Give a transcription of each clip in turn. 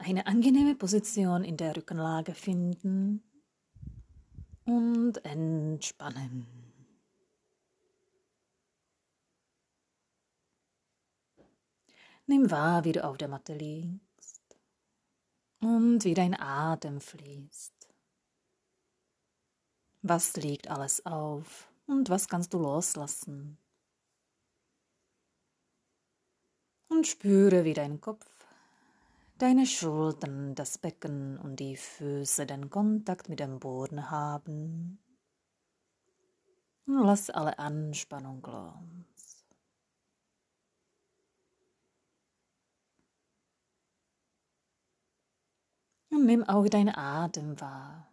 eine angenehme Position in der Rückenlage finden und entspannen. Nimm wahr, wie du auf der Matte liegst und wie dein Atem fließt. Was liegt alles auf und was kannst du loslassen? Und spüre, wie dein Kopf deine Schultern, das Becken und die Füße den Kontakt mit dem Boden haben. Und lass alle Anspannung los. Und nimm auch deinen Atem wahr.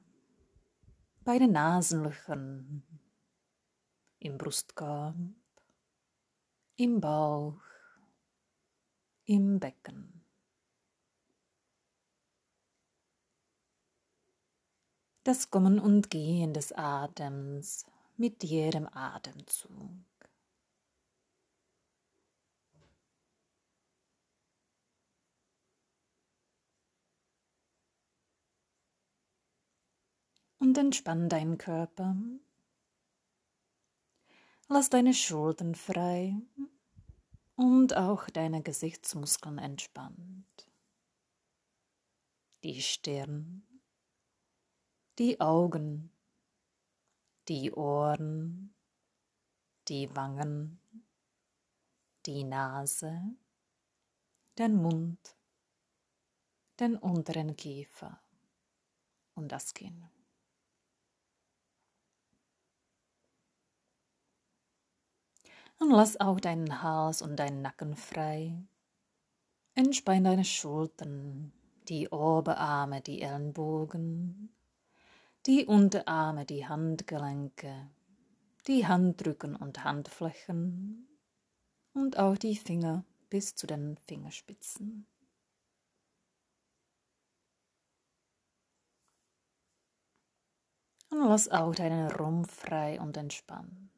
Bei den Nasenlöchern, im Brustkorb, im Bauch, im Becken. Das Kommen und Gehen des Atems mit jedem Atemzug. Und entspann deinen Körper. Lass deine Schultern frei und auch deine Gesichtsmuskeln entspannt. Die Stirn die Augen, die Ohren, die Wangen, die Nase, den Mund, den unteren Kiefer und das Kinn. Und lass auch deinen Hals und deinen Nacken frei. Entspann deine Schultern, die Oberarme, die Ellenbogen, die Unterarme, die Handgelenke, die Handrücken und Handflächen und auch die Finger bis zu den Fingerspitzen. Und lass auch deinen Rumpf frei und entspannt.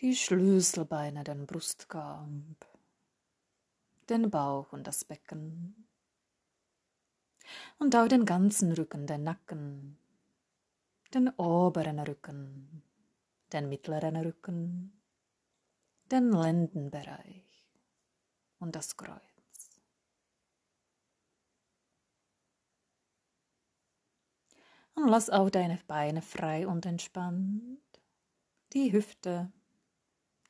Die Schlüsselbeine, den Brustkorb, den Bauch und das Becken. Und auch den ganzen Rücken, den Nacken, den oberen Rücken, den mittleren Rücken, den Lendenbereich und das Kreuz. Und lass auch deine Beine frei und entspannt, die Hüfte,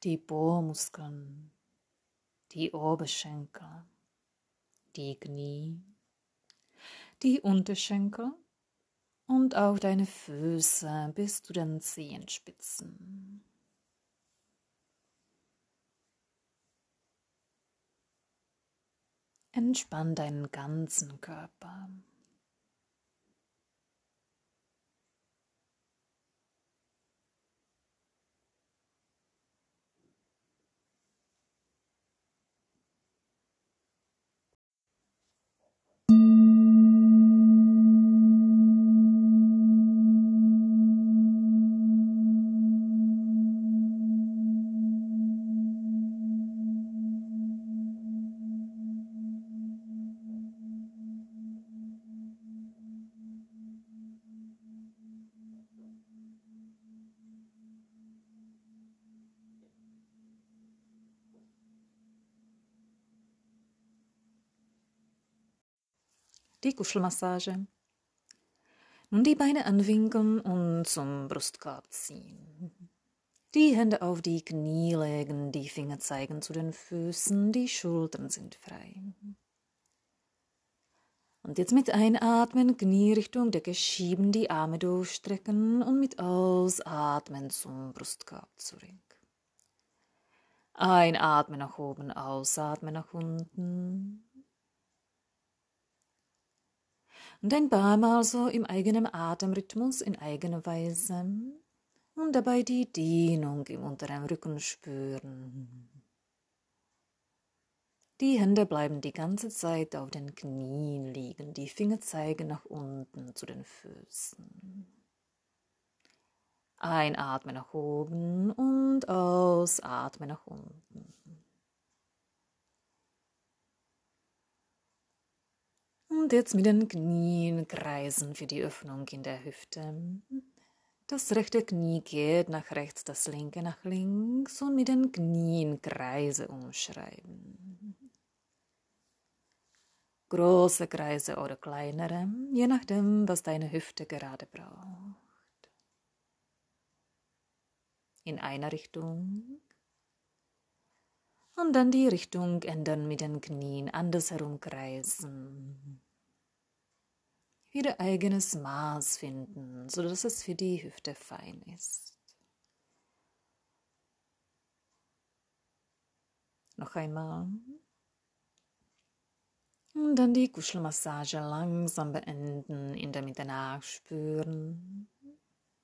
die Bohrmuskeln, die Oberschenkel, die Knie, die Unterschenkel und auch deine Füße bis zu den Zehenspitzen. Entspann deinen ganzen Körper. Kuschelmassage. Nun die Beine anwinkeln und zum Brustkorb ziehen. Die Hände auf die Knie legen, die Finger zeigen zu den Füßen, die Schultern sind frei. Und jetzt mit Einatmen Knie Richtung Decke schieben, die Arme durchstrecken und mit Ausatmen zum Brustkorb zurück. Einatmen nach oben, ausatmen nach unten. Und ein paar Mal so im eigenen Atemrhythmus in eigener Weise und dabei die Dehnung im unteren Rücken spüren. Die Hände bleiben die ganze Zeit auf den Knien liegen, die Finger zeigen nach unten zu den Füßen. Einatmen nach oben und ausatmen nach unten. Und jetzt mit den Knien kreisen für die Öffnung in der Hüfte. Das rechte Knie geht nach rechts, das linke nach links und mit den Knien Kreise umschreiben. Große Kreise oder kleinere, je nachdem, was deine Hüfte gerade braucht. In einer Richtung und dann die Richtung ändern mit den Knien, andersherum kreisen. Wieder eigenes Maß finden, sodass es für die Hüfte fein ist. Noch einmal. Und dann die Kuschelmassage langsam beenden, in der Mitte nachspüren.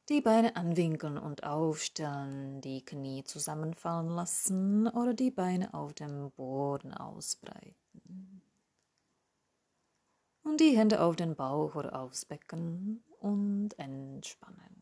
Die Beine anwinkeln und aufstellen, die Knie zusammenfallen lassen oder die Beine auf dem Boden ausbreiten. Und die Hände auf den Bauch oder aufs Becken und entspannen.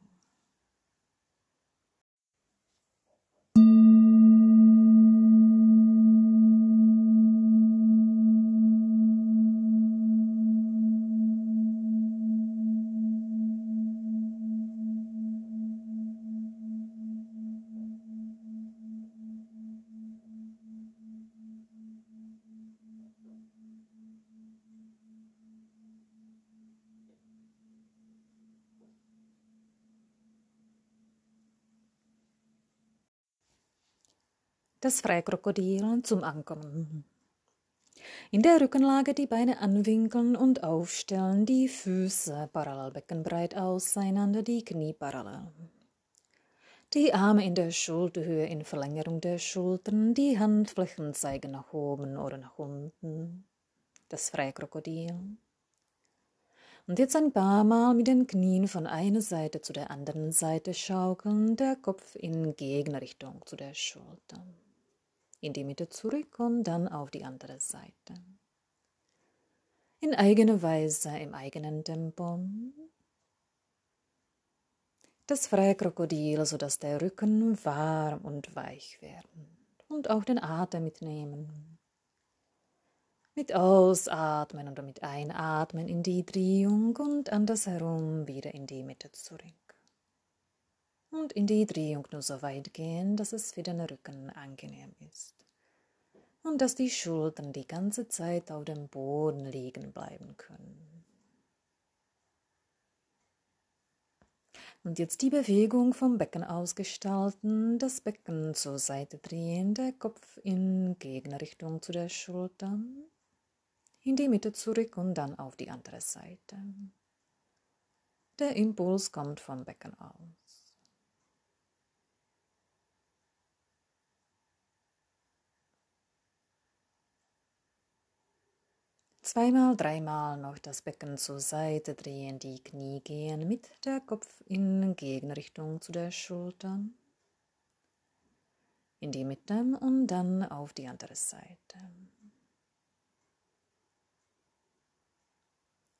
Das Freikrokodil zum Ankommen. In der Rückenlage die Beine anwinkeln und aufstellen, die Füße parallel beckenbreit auseinander, die Knie parallel. Die Arme in der Schulterhöhe in Verlängerung der Schultern, die Handflächen zeigen nach oben oder nach unten. Das Freikrokodil. Und jetzt ein paar Mal mit den Knien von einer Seite zu der anderen Seite schaukeln, der Kopf in Gegenrichtung zu der Schulter in die Mitte zurück und dann auf die andere Seite. In eigener Weise, im eigenen Tempo. Das freie Krokodil, sodass der Rücken warm und weich werden und auch den Atem mitnehmen. Mit Ausatmen oder mit Einatmen in die Drehung und andersherum wieder in die Mitte zurück. Und in die Drehung nur so weit gehen, dass es für den Rücken angenehm ist. Und dass die Schultern die ganze Zeit auf dem Boden liegen bleiben können. Und jetzt die Bewegung vom Becken aus gestalten, das Becken zur Seite drehen, der Kopf in Gegenrichtung zu der Schultern, in die Mitte zurück und dann auf die andere Seite. Der Impuls kommt vom Becken aus. Zweimal, dreimal noch das Becken zur Seite drehen, die Knie gehen mit der Kopf in Gegenrichtung zu der Schultern. In die Mitte und dann auf die andere Seite.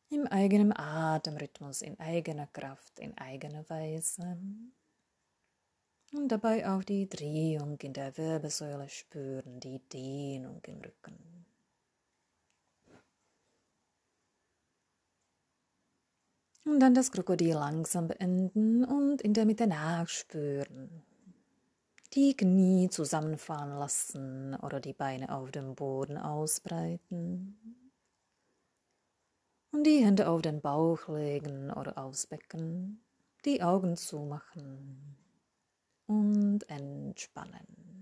Im eigenen Atemrhythmus, in eigener Kraft, in eigener Weise. Und dabei auch die Drehung in der Wirbelsäule spüren, die Dehnung im Rücken. Und dann das Krokodil langsam beenden und in der Mitte nachspüren. Die Knie zusammenfallen lassen oder die Beine auf dem Boden ausbreiten. Und die Hände auf den Bauch legen oder aufs Becken. Die Augen zumachen und entspannen.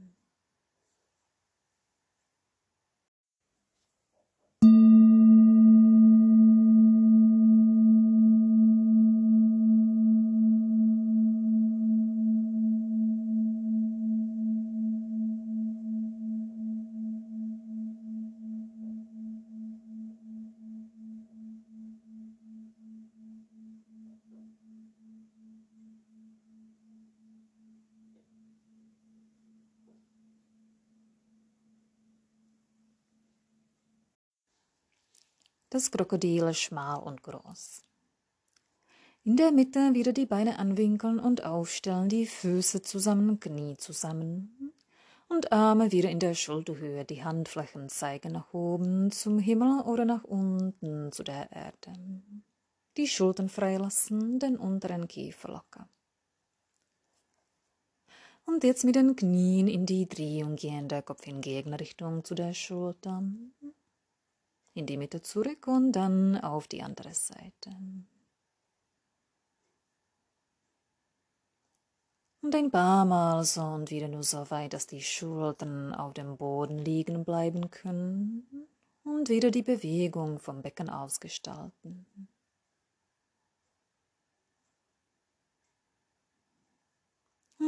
Das Krokodil schmal und groß. In der Mitte wieder die Beine anwinkeln und aufstellen, die Füße zusammen, Knie zusammen. Und Arme wieder in der Schulterhöhe, die Handflächen zeigen nach oben zum Himmel oder nach unten zu der Erde. Die Schultern freilassen, den unteren Kiefer locker. Und jetzt mit den Knien in die Drehung gehen, der Kopf in Gegenrichtung zu der Schulter. In die Mitte zurück und dann auf die andere Seite. Und ein paar Mal so und wieder nur so weit, dass die Schultern auf dem Boden liegen bleiben können. Und wieder die Bewegung vom Becken ausgestalten.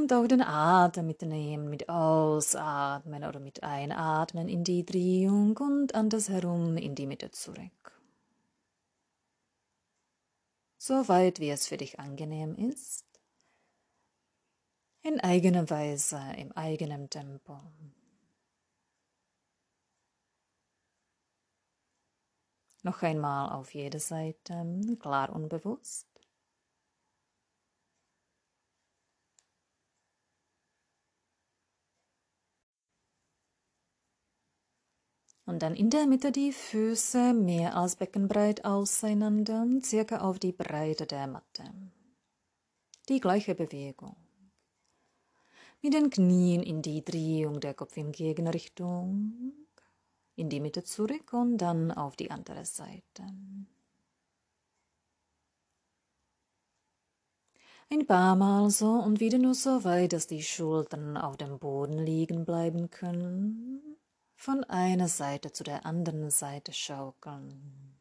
Und auch den Atem mitnehmen, mit Ausatmen oder mit Einatmen in die Drehung und andersherum in die Mitte zurück. So weit, wie es für dich angenehm ist, in eigener Weise, im eigenen Tempo. Noch einmal auf jede Seite, klar und bewusst. Und dann in der Mitte die Füße mehr als beckenbreit auseinander, circa auf die Breite der Matte. Die gleiche Bewegung. Mit den Knien in die Drehung der Kopf in Gegenrichtung, in die Mitte zurück und dann auf die andere Seite. Ein paar Mal so und wieder nur so weit, dass die Schultern auf dem Boden liegen bleiben können von einer Seite zu der anderen Seite schaukeln.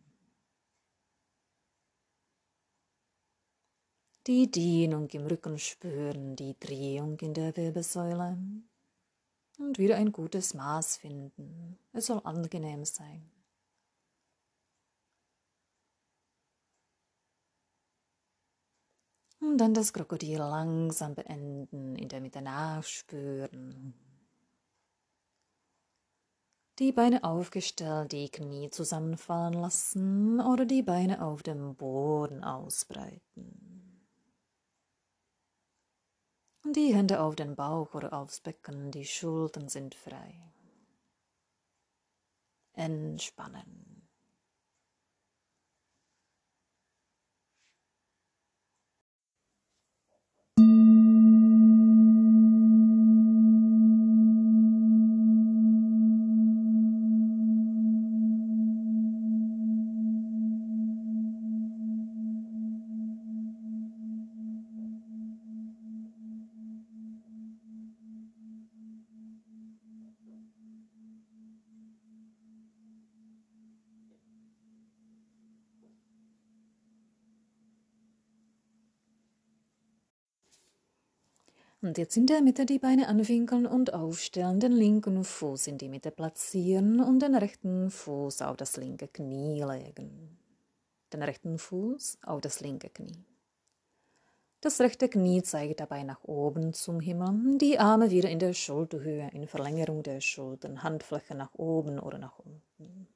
Die Dehnung im Rücken spüren, die Drehung in der Wirbelsäule und wieder ein gutes Maß finden. Es soll angenehm sein. Und dann das Krokodil langsam beenden, in der Mitte nachspüren die Beine aufgestellt, die Knie zusammenfallen lassen oder die Beine auf dem Boden ausbreiten. Die Hände auf den Bauch oder aufs Becken, die Schultern sind frei. Entspannen. Und jetzt in der Mitte die Beine anwinkeln und aufstellen, den linken Fuß in die Mitte platzieren und den rechten Fuß auf das linke Knie legen. Den rechten Fuß auf das linke Knie. Das rechte Knie zeigt dabei nach oben zum Himmel, die Arme wieder in der Schulterhöhe, in Verlängerung der Schultern, Handfläche nach oben oder nach unten.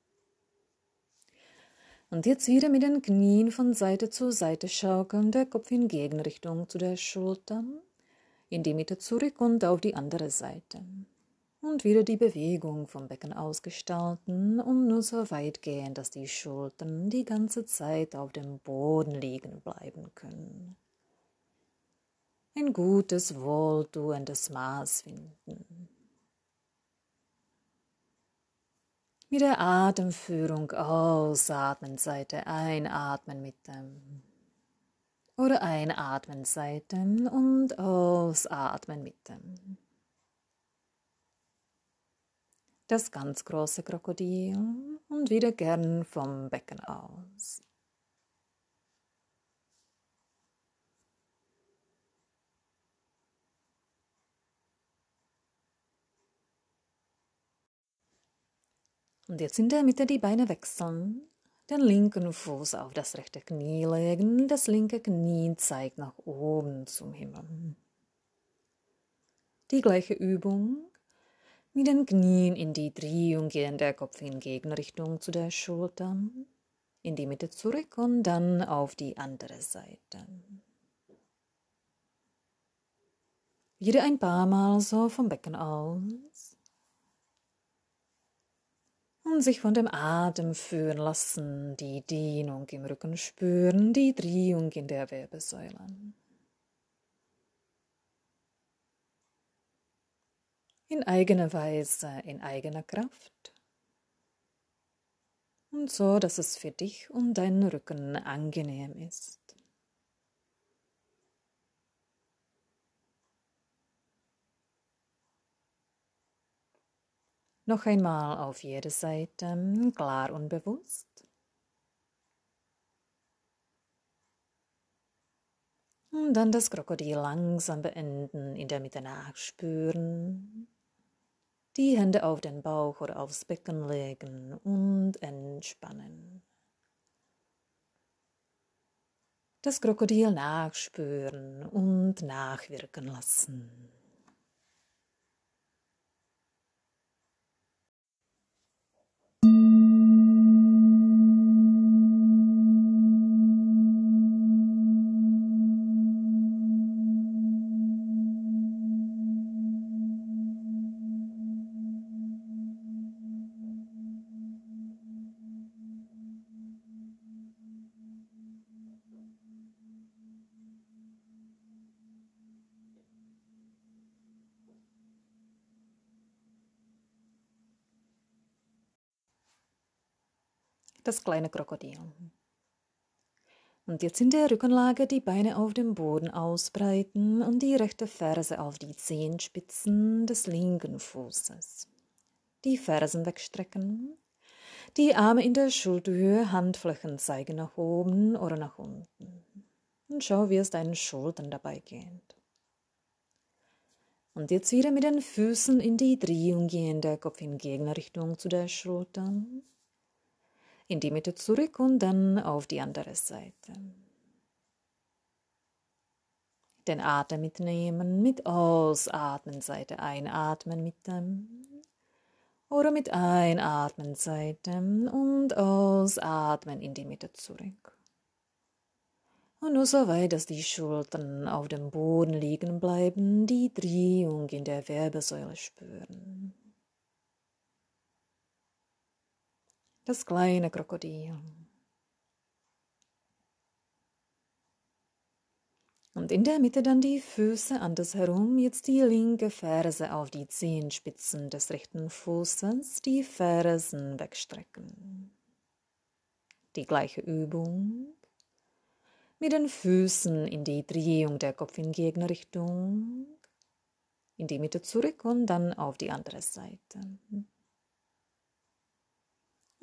Und jetzt wieder mit den Knien von Seite zu Seite schaukeln, der Kopf in Gegenrichtung zu der Schultern in die Mitte zurück und auf die andere Seite. Und wieder die Bewegung vom Becken ausgestalten und nur so weit gehen, dass die Schultern die ganze Zeit auf dem Boden liegen bleiben können. Ein gutes, wohltuendes Maß finden. Mit der Atemführung ausatmen, Seite einatmen mit dem oder einatmen Seiten und ausatmen Mitte. Das ganz große Krokodil und wieder gern vom Becken aus. Und jetzt in der Mitte die Beine wechseln den linken Fuß auf das rechte Knie legen, das linke Knie zeigt nach oben zum Himmel. Die gleiche Übung mit den Knien in die Drehung gehen, der Kopf in Gegenrichtung zu der Schulter, in die Mitte zurück und dann auf die andere Seite. Wieder ein paar Mal so vom Becken aus. Und sich von dem Atem führen lassen, die Dehnung im Rücken spüren, die Drehung in der Wirbelsäule. In eigener Weise, in eigener Kraft. Und so, dass es für dich und deinen Rücken angenehm ist. Noch einmal auf jede Seite, klar und bewusst. Und dann das Krokodil langsam beenden, in der Mitte nachspüren. Die Hände auf den Bauch oder aufs Becken legen und entspannen. Das Krokodil nachspüren und nachwirken lassen. Das kleine Krokodil. Und jetzt in der Rückenlage die Beine auf dem Boden ausbreiten und die rechte Ferse auf die Zehenspitzen des linken Fußes. Die Fersen wegstrecken, die Arme in der Schulterhöhe, Handflächen zeigen nach oben oder nach unten. Und schau, wie es deinen Schultern dabei geht. Und jetzt wieder mit den Füßen in die Drehung gehen, der Kopf in Gegenrichtung zu der Schulter in die Mitte zurück und dann auf die andere Seite. Den Atem mitnehmen, mit Ausatmen Seite einatmen mit dem oder mit Einatmen Seite und Ausatmen in die Mitte zurück. Und nur so weit, dass die Schultern auf dem Boden liegen bleiben, die Drehung in der Wirbelsäule spüren. Das kleine Krokodil. Und in der Mitte dann die Füße andersherum, jetzt die linke Ferse auf die Zehenspitzen des rechten Fußes, die Fersen wegstrecken. Die gleiche Übung. Mit den Füßen in die Drehung der Kopf in Gegenrichtung, in die Mitte zurück und dann auf die andere Seite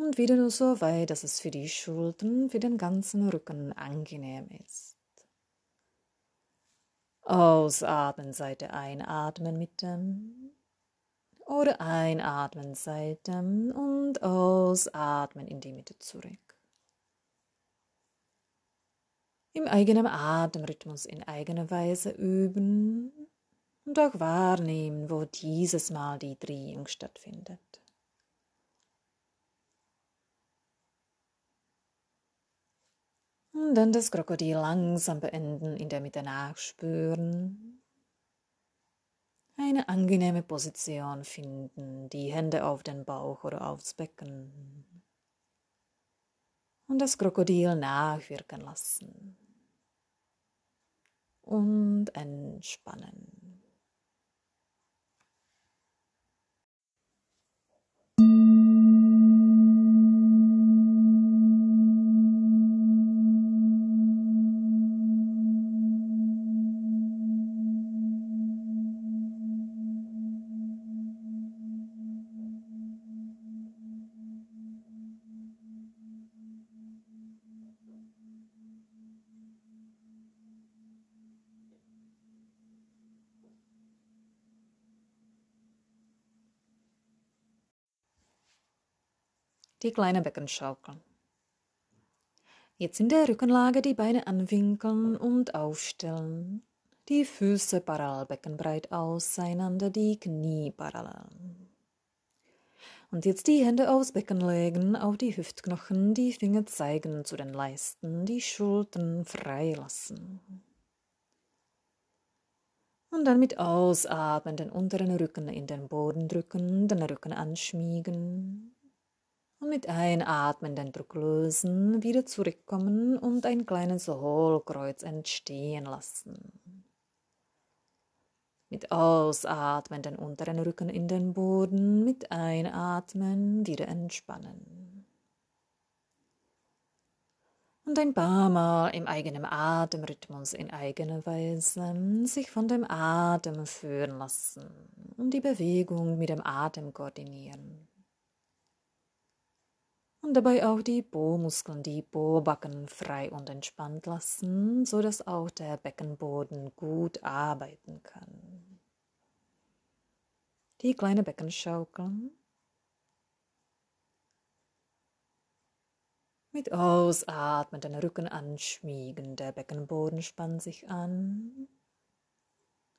und wieder nur so weit, dass es für die Schultern, für den ganzen Rücken angenehm ist. Ausatmen, Seite einatmen mit dem oder einatmen, Seite und ausatmen in die Mitte zurück. Im eigenen Atemrhythmus in eigener Weise üben und auch wahrnehmen, wo dieses Mal die Drehung stattfindet. Und dann das Krokodil langsam beenden, in der Mitte nachspüren. Eine angenehme Position finden, die Hände auf den Bauch oder aufs Becken. Und das Krokodil nachwirken lassen. Und entspannen. Die kleine Beckenschaukel. Jetzt in der Rückenlage die Beine anwinkeln und aufstellen. Die Füße parallel beckenbreit auseinander, die Knie parallel. Und jetzt die Hände aufs Becken legen, auf die Hüftknochen, die Finger zeigen zu den Leisten, die Schultern frei lassen. Und dann mit Ausatmen den unteren Rücken in den Boden drücken, den Rücken anschmiegen. Und mit Einatmen den Druck lösen, wieder zurückkommen und ein kleines Hohlkreuz entstehen lassen. Mit Ausatmen den unteren Rücken in den Boden, mit Einatmen wieder entspannen. Und ein paar Mal im eigenen Atemrhythmus in eigener Weise sich von dem Atem führen lassen und die Bewegung mit dem Atem koordinieren. Und dabei auch die Po-Muskeln, die Po-Backen frei und entspannt lassen, so dass auch der Beckenboden gut arbeiten kann. Die kleine Beckenschaukeln. Mit Ausatmen den Rücken anschmiegen, der Beckenboden spannt sich an.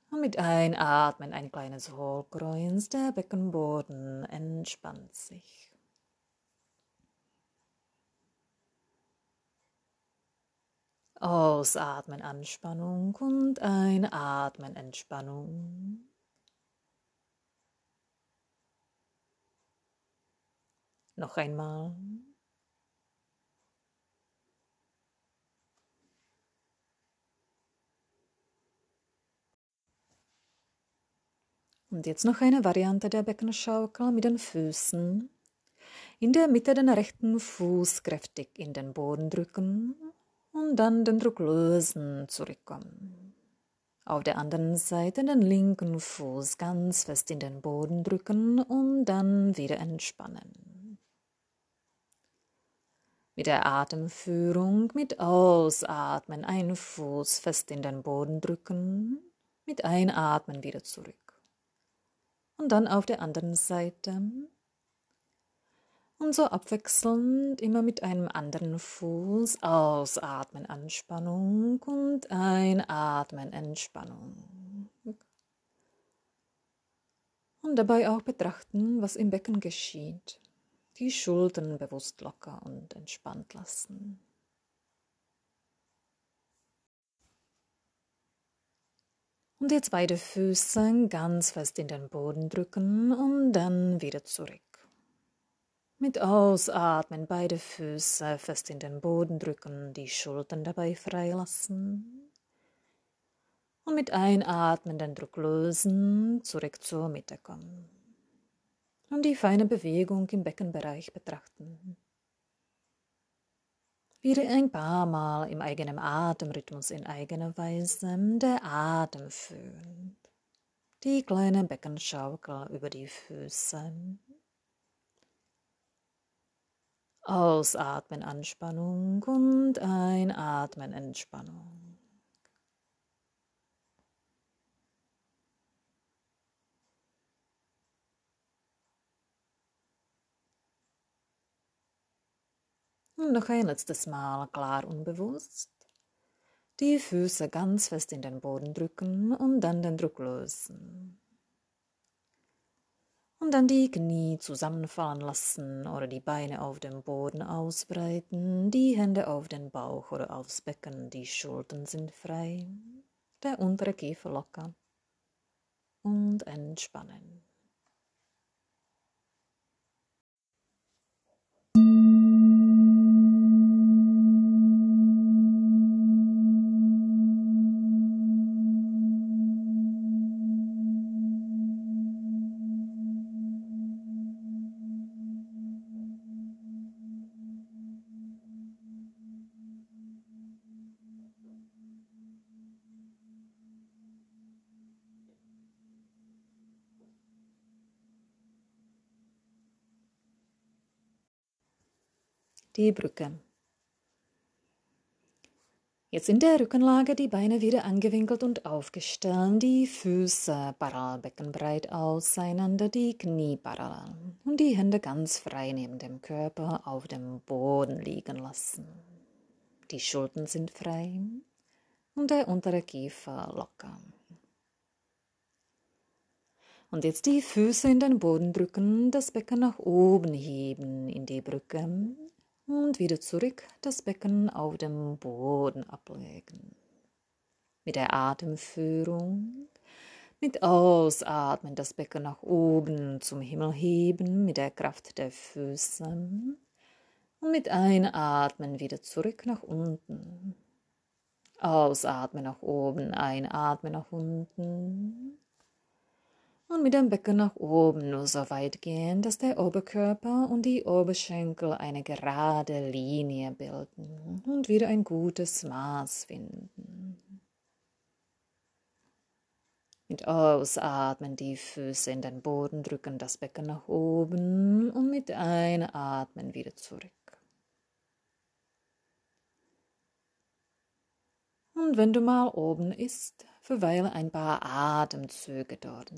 Und mit Einatmen ein kleines Hohlkreuz, der Beckenboden entspannt sich. Ausatmen Anspannung und einatmen Entspannung. Noch einmal. Und jetzt noch eine Variante der Beckenschaukel mit den Füßen. In der Mitte den rechten Fuß kräftig in den Boden drücken dann den Druck lösen, zurückkommen. Auf der anderen Seite den linken Fuß ganz fest in den Boden drücken und dann wieder entspannen. Mit der Atemführung, mit Ausatmen, einen Fuß fest in den Boden drücken, mit Einatmen wieder zurück. Und dann auf der anderen Seite und so abwechselnd immer mit einem anderen Fuß ausatmen Anspannung und einatmen Entspannung. Und dabei auch betrachten, was im Becken geschieht. Die Schultern bewusst locker und entspannt lassen. Und jetzt beide Füße ganz fest in den Boden drücken und dann wieder zurück. Mit Ausatmen beide Füße fest in den Boden drücken, die Schultern dabei freilassen. Und mit Einatmen den Druck lösen, zurück zur Mitte kommen. Und die feine Bewegung im Beckenbereich betrachten. Wieder ein paar Mal im eigenen Atemrhythmus in eigener Weise der Atem führen. Die kleine Beckenschaukel über die Füße Ausatmen Anspannung und einatmen Entspannung. Und noch ein letztes Mal klar und bewusst. Die Füße ganz fest in den Boden drücken und dann den Druck lösen und dann die Knie zusammenfallen lassen oder die Beine auf dem Boden ausbreiten, die Hände auf den Bauch oder aufs Becken, die Schultern sind frei, der untere Kiefer locker und entspannen. Die Brücke. Jetzt in der Rückenlage die Beine wieder angewinkelt und aufgestellt, die Füße parallel beckenbreit auseinander, die Knie parallel und die Hände ganz frei neben dem Körper auf dem Boden liegen lassen. Die Schultern sind frei und der untere Kiefer locker. Und jetzt die Füße in den Boden drücken, das Becken nach oben heben in die Brücke, und wieder zurück das Becken auf dem Boden ablegen. Mit der Atemführung Mit Ausatmen das Becken nach oben zum Himmel heben mit der Kraft der Füße. Und mit Einatmen wieder zurück nach unten. Ausatmen nach oben, einatmen nach unten. Und mit dem Becken nach oben nur so weit gehen, dass der Oberkörper und die Oberschenkel eine gerade Linie bilden und wieder ein gutes Maß finden. Mit Ausatmen die Füße in den Boden drücken, das Becken nach oben und mit Einatmen wieder zurück. Und wenn du mal oben ist, verweile ein paar Atemzüge dort.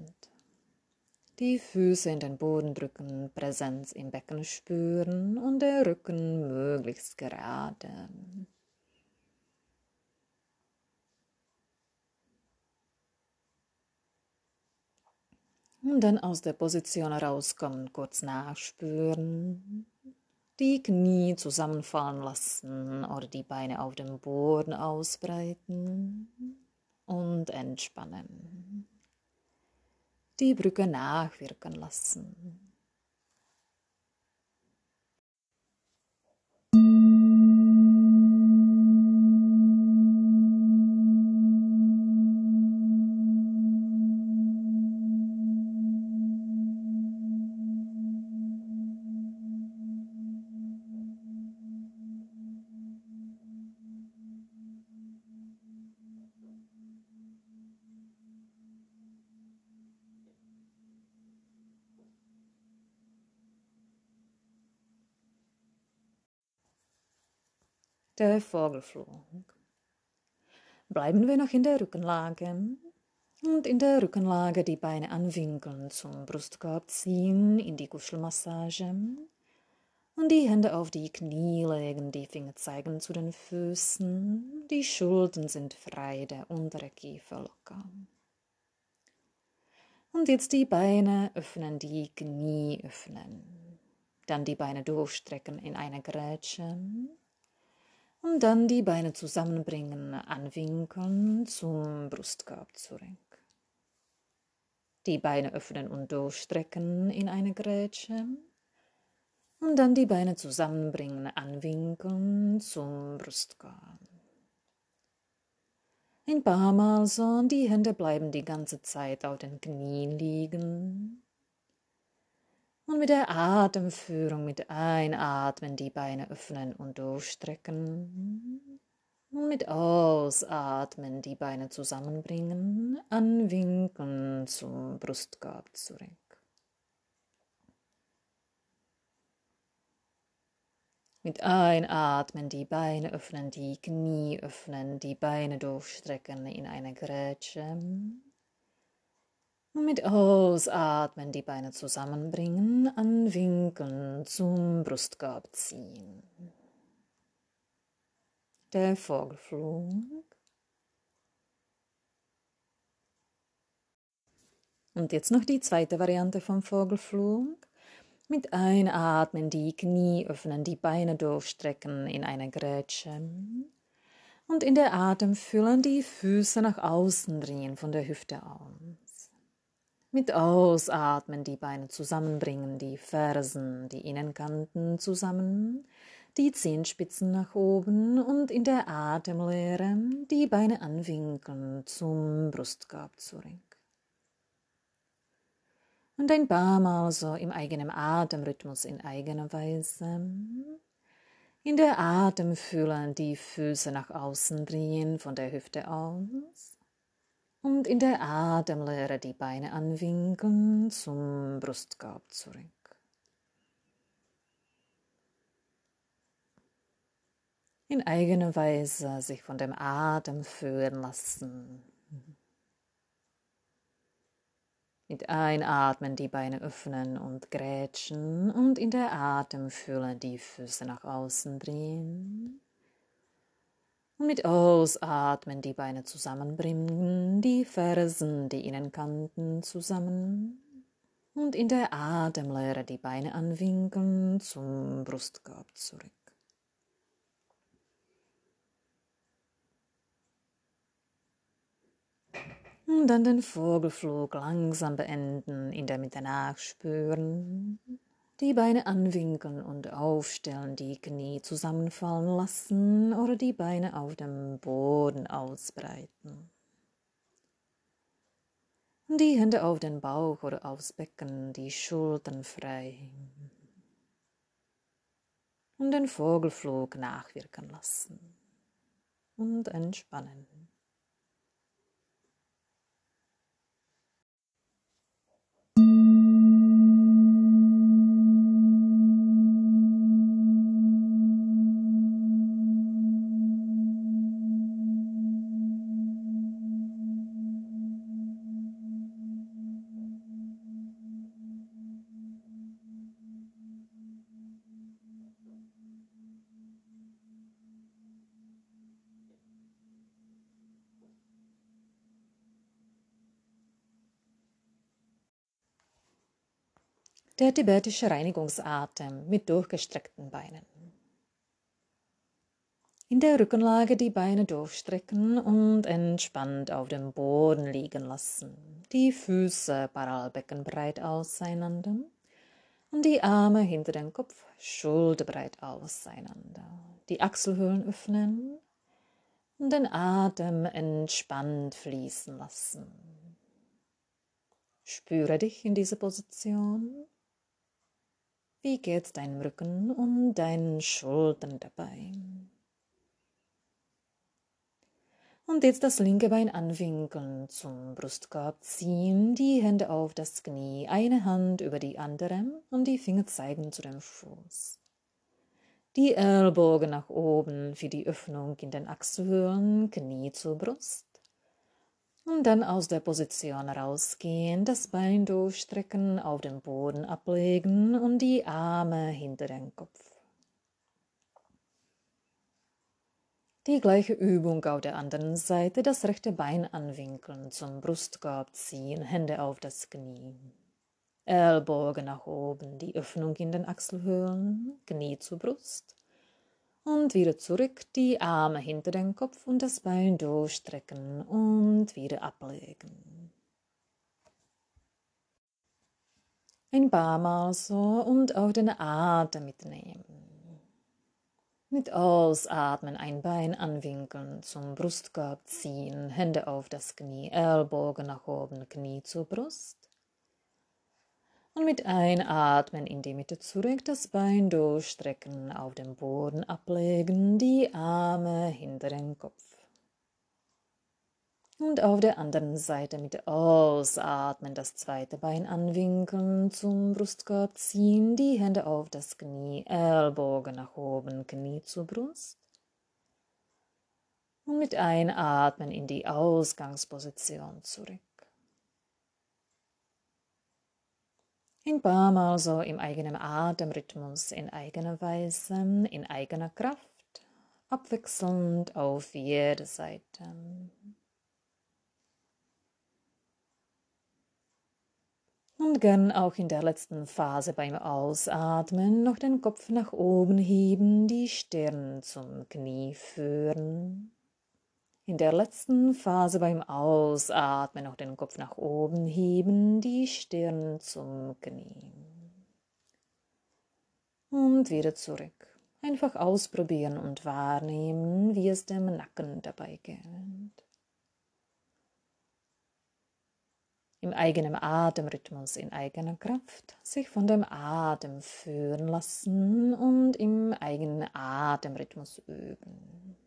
Die Füße in den Boden drücken, Präsenz im Becken spüren und der Rücken möglichst gerade. Und dann aus der Position rauskommen, kurz nachspüren. Die Knie zusammenfallen lassen oder die Beine auf dem Boden ausbreiten und entspannen. Die Brücke nachwirken lassen. Der Vogelflug. Bleiben wir noch in der Rückenlage und in der Rückenlage die Beine anwinkeln, zum Brustkorb ziehen, in die Kuschelmassage und die Hände auf die Knie legen, die Finger zeigen zu den Füßen, die Schultern sind frei, der untere Kiefer locker. Und jetzt die Beine öffnen, die Knie öffnen. Dann die Beine durchstrecken in eine Grätsche und dann die Beine zusammenbringen, anwinkeln zum Brustkorb zurück. Die Beine öffnen und durchstrecken in eine Grätsche. Und dann die Beine zusammenbringen, anwinkeln zum Brustkorb. Ein paar Mal so die Hände bleiben die ganze Zeit auf den Knien liegen. Und mit der Atemführung, mit Einatmen die Beine öffnen und durchstrecken. Und mit Ausatmen die Beine zusammenbringen, anwinkeln zum Brustkorb zurück. Mit Einatmen die Beine öffnen, die Knie öffnen, die Beine durchstrecken in eine Grätsche. Und mit Ausatmen die Beine zusammenbringen, anwinkeln, zum Brustkorb ziehen. Der Vogelflug. Und jetzt noch die zweite Variante vom Vogelflug. Mit Einatmen die Knie öffnen, die Beine durchstrecken in eine Grätsche. Und in der Atemfüllung die Füße nach außen drehen von der Hüfte aus. Mit Ausatmen die Beine zusammenbringen, die Fersen, die Innenkanten zusammen, die Zehenspitzen nach oben und in der Atemlehre die Beine anwinkeln zum Brustkorb zurück. Und ein paar Mal so im eigenen Atemrhythmus in eigener Weise. In der Atem fühlen die Füße nach außen drehen von der Hüfte aus und in der Atemlehre die Beine anwinkeln zum Brustkorb zurück. In eigener Weise sich von dem Atem führen lassen. Mit Einatmen die Beine öffnen und grätschen und in der Atemfülle die Füße nach außen drehen. Und mit Ausatmen die Beine zusammenbringen, die Fersen, die Innenkanten zusammen. Und in der Atemlehre die Beine anwinkeln zum Brustkorb zurück. Und dann den Vogelflug langsam beenden, in der Mitte nachspüren. Die Beine anwinkeln und aufstellen, die Knie zusammenfallen lassen oder die Beine auf dem Boden ausbreiten. Die Hände auf den Bauch oder aufs Becken, die Schultern frei. Und den Vogelflug nachwirken lassen und entspannen. Der tibetische Reinigungsatem mit durchgestreckten Beinen. In der Rückenlage die Beine durchstrecken und entspannt auf dem Boden liegen lassen. Die Füße parallelbeckenbreit auseinander und die Arme hinter den Kopf schulterbreit auseinander. Die Achselhöhlen öffnen und den Atem entspannt fließen lassen. Spüre dich in dieser Position wie geht's deinem Rücken und deinen Schultern dabei? Und jetzt das linke Bein anwinkeln, zum Brustkorb ziehen, die Hände auf das Knie, eine Hand über die andere und die Finger zeigen zu dem Fuß. Die Ellbogen nach oben für die Öffnung in den Achselhöhlen, Knie zur Brust. Und dann aus der Position rausgehen, das Bein durchstrecken, auf den Boden ablegen und die Arme hinter den Kopf. Die gleiche Übung auf der anderen Seite, das rechte Bein anwinkeln, zum Brustkorb ziehen, Hände auf das Knie. Ellbogen nach oben, die Öffnung in den Achselhöhlen, Knie zur Brust und wieder zurück, die Arme hinter den Kopf und das Bein durchstrecken und wieder ablegen. Ein paar Mal so und auch den Atem mitnehmen. Mit Ausatmen ein Bein anwinkeln, zum Brustkorb ziehen, Hände auf das Knie, Ellbogen nach oben, Knie zur Brust. Und mit Einatmen in die Mitte zurück, das Bein durchstrecken, auf dem Boden ablegen, die Arme hinter den Kopf. Und auf der anderen Seite mit Ausatmen das zweite Bein anwinkeln, zum Brustkorb ziehen, die Hände auf das Knie, Ellbogen nach oben, Knie zur Brust. Und mit Einatmen in die Ausgangsposition zurück. Ein paar Mal so im eigenen Atemrhythmus, in eigener Weise, in eigener Kraft, abwechselnd auf jede Seite. Und gern auch in der letzten Phase beim Ausatmen noch den Kopf nach oben heben, die Stirn zum Knie führen. In der letzten Phase beim Ausatmen noch den Kopf nach oben heben, die Stirn zum Knie. Und wieder zurück. Einfach ausprobieren und wahrnehmen, wie es dem Nacken dabei geht. Im eigenen Atemrhythmus, in eigener Kraft, sich von dem Atem führen lassen und im eigenen Atemrhythmus üben.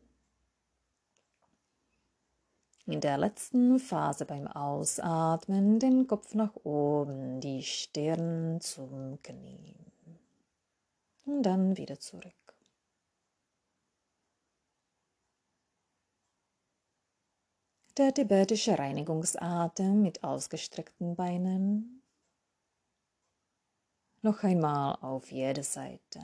In der letzten Phase beim Ausatmen den Kopf nach oben, die Stirn zum Knie. Und dann wieder zurück. Der tibetische Reinigungsatem mit ausgestreckten Beinen. Noch einmal auf jede Seite.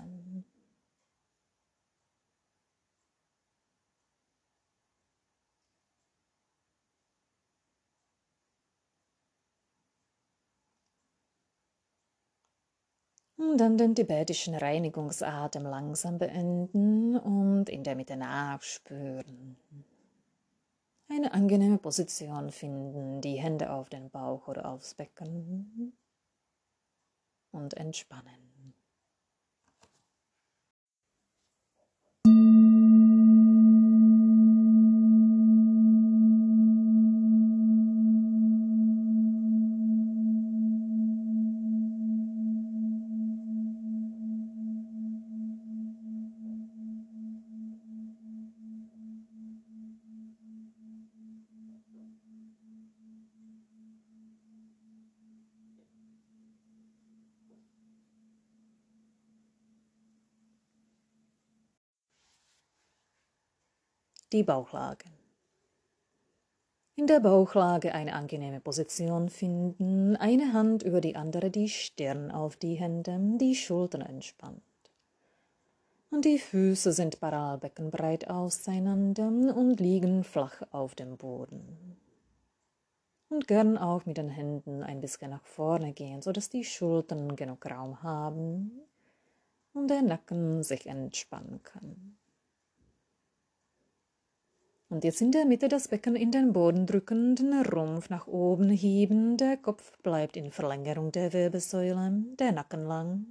Und dann den tibetischen Reinigungsatem langsam beenden und in der Mitte nachspüren. Eine angenehme Position finden, die Hände auf den Bauch oder aufs Becken und entspannen. Die Bauchlage. In der Bauchlage eine angenehme Position finden, eine Hand über die andere, die Stirn auf die Hände, die Schultern entspannt. Und die Füße sind parallelbeckenbreit auseinander und liegen flach auf dem Boden. Und gern auch mit den Händen ein bisschen nach vorne gehen, sodass die Schultern genug Raum haben und der Nacken sich entspannen kann. Und jetzt in der Mitte das Becken in den Boden drücken, den Rumpf nach oben heben, der Kopf bleibt in Verlängerung der Wirbelsäule, der Nacken lang.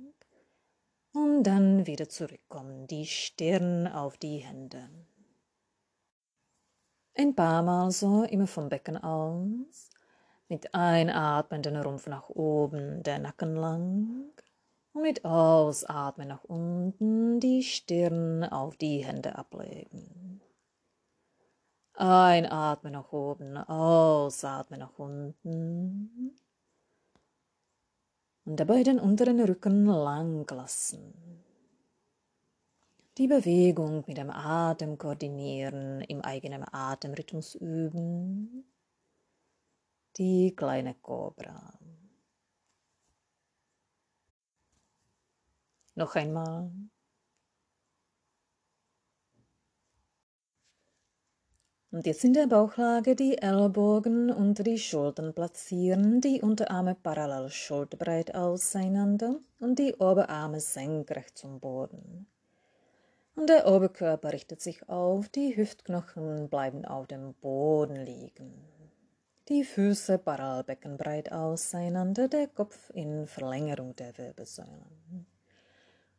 Und dann wieder zurückkommen, die Stirn auf die Hände. Ein paar Mal so, immer vom Becken aus. Mit Einatmen den Rumpf nach oben, der Nacken lang. Und mit Ausatmen nach unten die Stirn auf die Hände ablegen. Einatmen nach oben, ausatmen nach unten. Und dabei den unteren Rücken lang lassen. Die Bewegung mit dem Atem koordinieren, im eigenen Atemrhythmus üben. Die kleine Cobra. Noch einmal. Und jetzt in der Bauchlage die Ellbogen unter die Schultern platzieren, die Unterarme parallel schulterbreit auseinander und die Oberarme senkrecht zum Boden. Und der Oberkörper richtet sich auf, die Hüftknochen bleiben auf dem Boden liegen. Die Füße parallel beckenbreit auseinander, der Kopf in Verlängerung der Wirbelsäulen.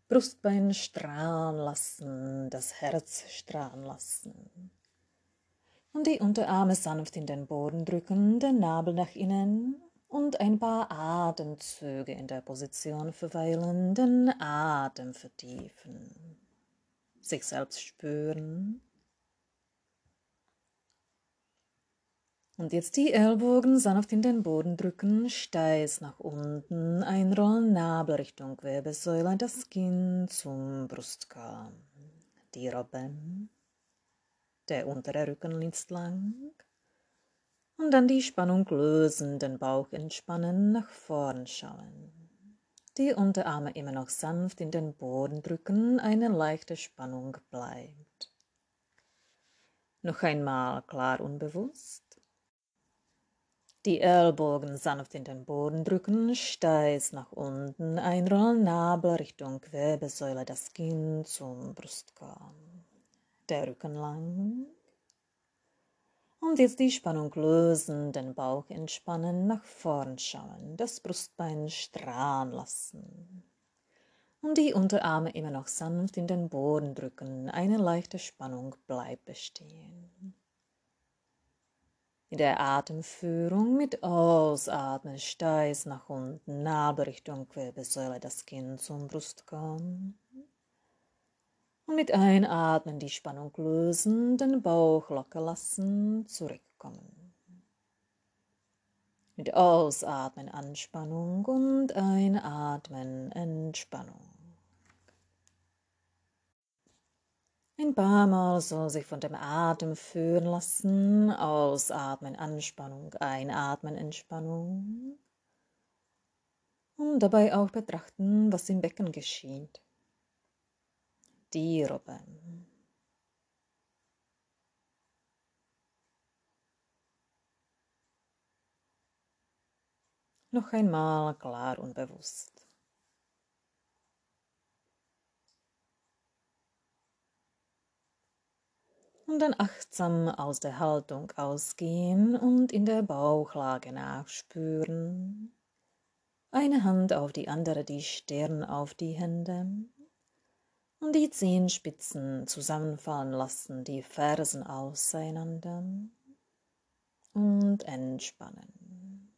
Brustbein strahlen lassen, das Herz strahlen lassen und die Unterarme sanft in den Boden drücken, den Nabel nach innen und ein paar Atemzüge in der Position verweilen, den Atem vertiefen, sich selbst spüren. Und jetzt die Ellbogen sanft in den Boden drücken, steiß nach unten, einrollen, Nabel Richtung Wirbelsäule, das Kinn zum Brustkorb, die Robben der untere Rücken ist lang. Und dann die Spannung lösen, den Bauch entspannen, nach vorn schauen. Die Unterarme immer noch sanft in den Boden drücken, eine leichte Spannung bleibt. Noch einmal klar und bewusst. Die Ellbogen sanft in den Boden drücken, steiß nach unten, einrollen, Nabel Richtung Wirbelsäule, das Kinn zum Brustkorb der Rücken lang. Und jetzt die Spannung lösen, den Bauch entspannen, nach vorn schauen, das Brustbein strahlen lassen. Und die Unterarme immer noch sanft in den Boden drücken, eine leichte Spannung bleibt bestehen. In der Atemführung mit Ausatmen steiß nach unten, Nabel Richtung Wirbelsäule, das Kinn zum Brustkorb. Und mit Einatmen die Spannung lösen, den Bauch locker lassen, zurückkommen. Mit Ausatmen Anspannung und Einatmen Entspannung. Ein paar Mal so sich von dem Atem führen lassen, ausatmen Anspannung, einatmen Entspannung und dabei auch betrachten, was im Becken geschieht Robben. Noch einmal klar und bewusst. Und dann achtsam aus der Haltung ausgehen und in der Bauchlage nachspüren. Eine Hand auf die andere, die Stirn auf die Hände. Und die Zehenspitzen zusammenfallen lassen, die Fersen auseinander. Und entspannen.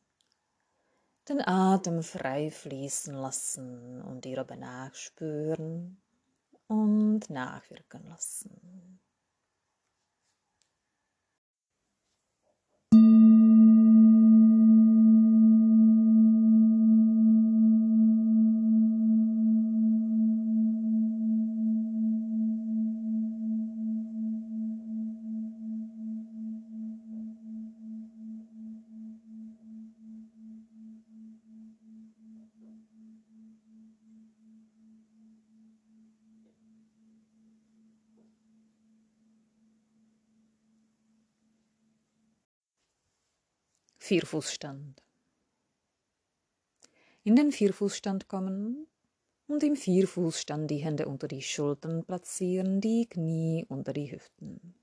Den Atem frei fließen lassen und Robbe nachspüren und nachwirken lassen. Vierfußstand. In den Vierfußstand kommen und im Vierfußstand die Hände unter die Schultern platzieren, die Knie unter die Hüften.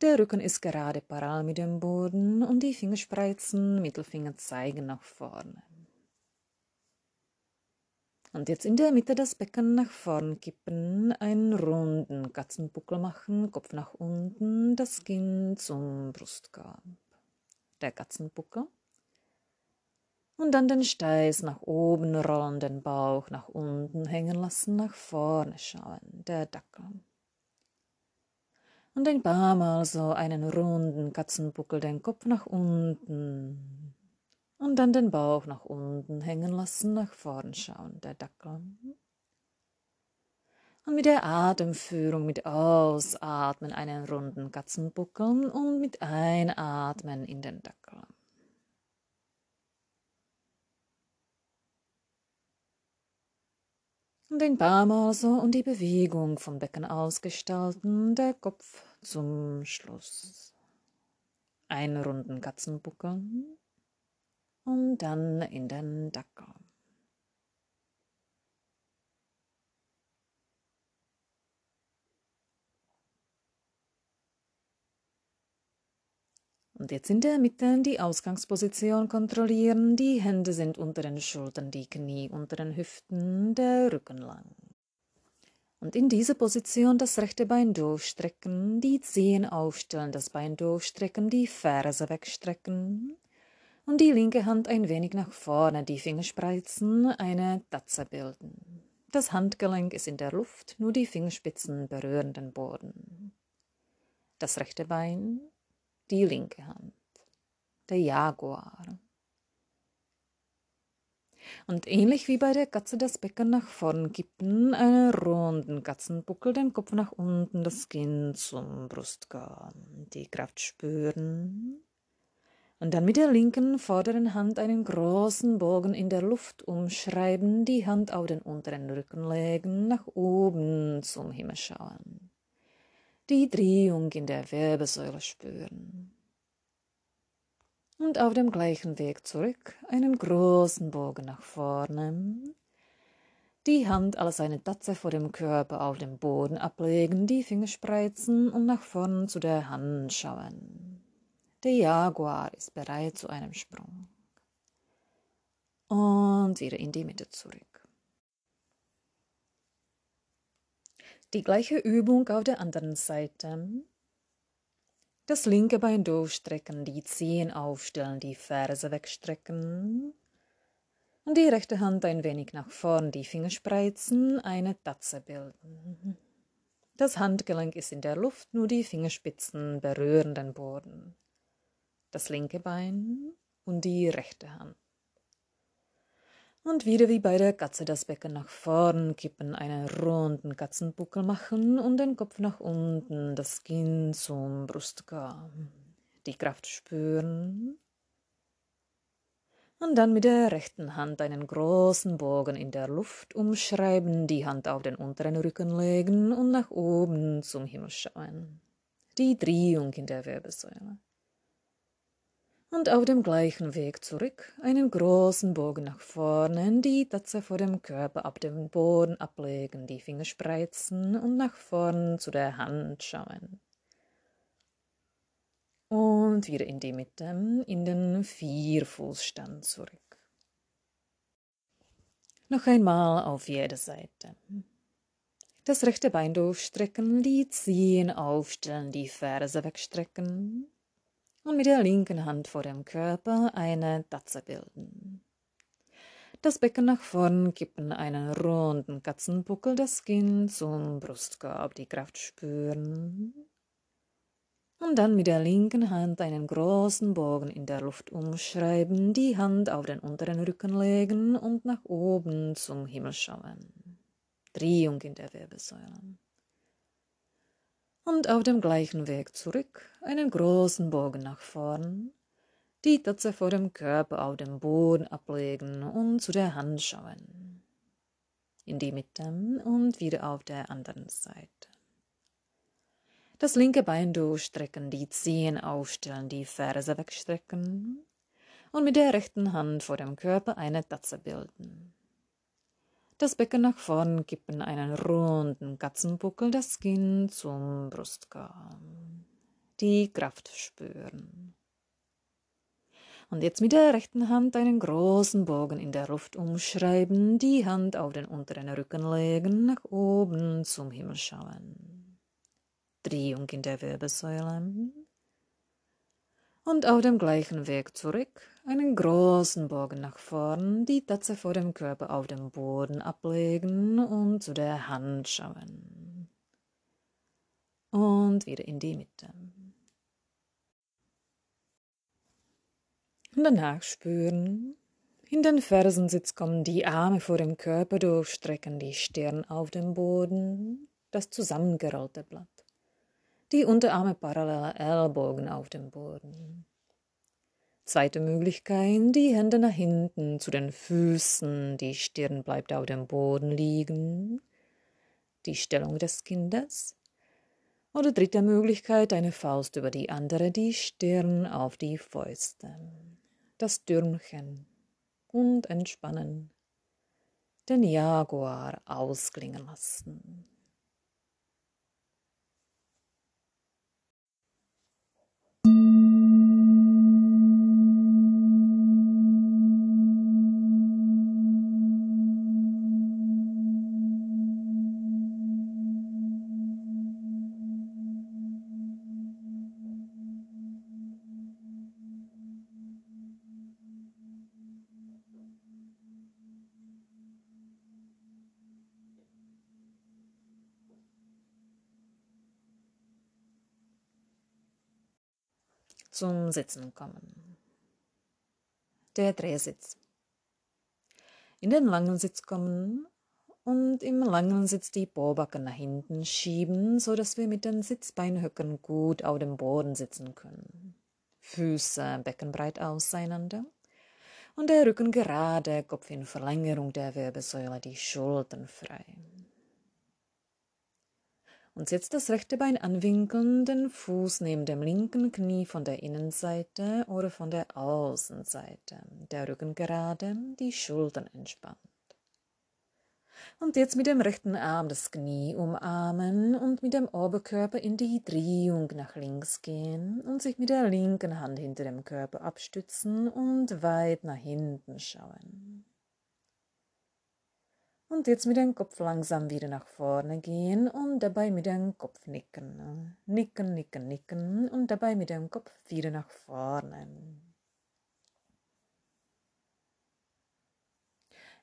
Der Rücken ist gerade parallel mit dem Boden und die Fingerspreizen, Mittelfinger zeigen nach vorne. Und jetzt in der Mitte das Becken nach vorn kippen, einen runden Katzenbuckel machen, Kopf nach unten, das Kinn zum Brustkorb der Katzenbuckel. Und dann den Steiß nach oben rollen, den Bauch nach unten hängen lassen, nach vorne schauen, der Dackel. Und ein paar Mal so einen runden Katzenbuckel, den Kopf nach unten. Und dann den Bauch nach unten hängen lassen, nach vorn schauen, der Dackel. Und mit der Atemführung, mit Ausatmen einen runden Katzenbuckel und mit Einatmen in den Dackel. Und ein paar Mal so und die Bewegung vom Becken aus gestalten, der Kopf zum Schluss. Einen runden Katzenbuckel und dann in den Dackel. Und jetzt in der Mitte die Ausgangsposition kontrollieren. Die Hände sind unter den Schultern, die Knie unter den Hüften, der Rücken lang. Und in dieser Position das rechte Bein durchstrecken, die Zehen aufstellen, das Bein durchstrecken, die Ferse wegstrecken und die linke Hand ein wenig nach vorne, die Fingerspreizen eine Tatze bilden. Das Handgelenk ist in der Luft, nur die Fingerspitzen berühren den Boden. Das rechte Bein die linke Hand, der Jaguar. Und ähnlich wie bei der Katze das Becken nach vorn kippen, einen runden Katzenbuckel, den Kopf nach unten, das Kinn zum Brustkorb, die Kraft spüren. Und dann mit der linken vorderen Hand einen großen Bogen in der Luft umschreiben, die Hand auf den unteren Rücken legen, nach oben zum Himmel schauen die Drehung in der Wirbelsäule spüren. Und auf dem gleichen Weg zurück einen großen Bogen nach vorne. Die Hand als eine Tatze vor dem Körper auf dem Boden ablegen, die Finger spreizen und nach vorn zu der Hand schauen. Der Jaguar ist bereit zu einem Sprung. Und wieder in die Mitte zurück. Die gleiche Übung auf der anderen Seite. Das linke Bein durchstrecken, die Zehen aufstellen, die Ferse wegstrecken. Und die rechte Hand ein wenig nach vorn, die Finger spreizen, eine Tatze bilden. Das Handgelenk ist in der Luft, nur die Fingerspitzen berühren den Boden. Das linke Bein und die rechte Hand. Und wieder wie bei der Katze das Becken nach vorn kippen, einen runden Katzenbuckel machen und den Kopf nach unten, das Kinn zum Brustkorb. Die Kraft spüren. Und dann mit der rechten Hand einen großen Bogen in der Luft umschreiben, die Hand auf den unteren Rücken legen und nach oben zum Himmel schauen. Die Drehung in der Wirbelsäule. Und auf dem gleichen Weg zurück einen großen Bogen nach vorne, die Tatze vor dem Körper ab dem Boden ablegen, die Finger spreizen und nach vorn zu der Hand schauen. Und wieder in die Mitte, in den Vierfußstand zurück. Noch einmal auf jede Seite. Das rechte Bein durchstrecken, die Zehen aufstellen, die Ferse wegstrecken und mit der linken Hand vor dem Körper eine Tatze bilden. Das Becken nach vorn kippen, einen runden Katzenbuckel, das Kinn zum Brustkorb, die Kraft spüren. Und dann mit der linken Hand einen großen Bogen in der Luft umschreiben, die Hand auf den unteren Rücken legen und nach oben zum Himmel schauen. Drehung in der Wirbelsäule. Und auf dem gleichen Weg zurück einen großen Bogen nach vorn, die Tatze vor dem Körper auf dem Boden ablegen und zu der Hand schauen. In die Mitte und wieder auf der anderen Seite. Das linke Bein durchstrecken, die Zehen aufstellen, die Ferse wegstrecken und mit der rechten Hand vor dem Körper eine Tatze bilden das Becken nach vorn kippen, einen runden Katzenbuckel, das Kinn zum Brustkorb. Die Kraft spüren. Und jetzt mit der rechten Hand einen großen Bogen in der Luft umschreiben, die Hand auf den unteren Rücken legen, nach oben zum Himmel schauen. Drehung in der Wirbelsäule und auf dem gleichen Weg zurück einen großen Bogen nach vorn, die Tatze vor dem Körper auf dem Boden ablegen und zu der Hand schauen. Und wieder in die Mitte. Und danach spüren, in den Fersensitz kommen die Arme vor dem Körper durchstrecken, die Stirn auf dem Boden, das zusammengerollte Blatt die Unterarme parallel Ellbogen auf dem Boden. Zweite Möglichkeit, die Hände nach hinten zu den Füßen, die Stirn bleibt auf dem Boden liegen. Die Stellung des Kindes. Oder dritte Möglichkeit, eine Faust über die andere, die Stirn auf die Fäuste. Das Dürmchen. Und entspannen. Den Jaguar ausklingen lassen. Zum Sitzen kommen. Der Drehsitz. In den langen Sitz kommen und im langen Sitz die Bohrbacken nach hinten schieben, so dass wir mit den Sitzbeinhöcken gut auf dem Boden sitzen können. Füße beckenbreit auseinander und der Rücken gerade, Kopf in Verlängerung der Wirbelsäule, die Schultern frei und setzt das rechte Bein anwinkeln, den Fuß neben dem linken Knie von der Innenseite oder von der Außenseite, der Rücken gerade, die Schultern entspannt. Und jetzt mit dem rechten Arm das Knie umarmen und mit dem Oberkörper in die Drehung nach links gehen und sich mit der linken Hand hinter dem Körper abstützen und weit nach hinten schauen. Und jetzt mit dem Kopf langsam wieder nach vorne gehen und dabei mit dem Kopf nicken. Nicken, nicken, nicken und dabei mit dem Kopf wieder nach vorne.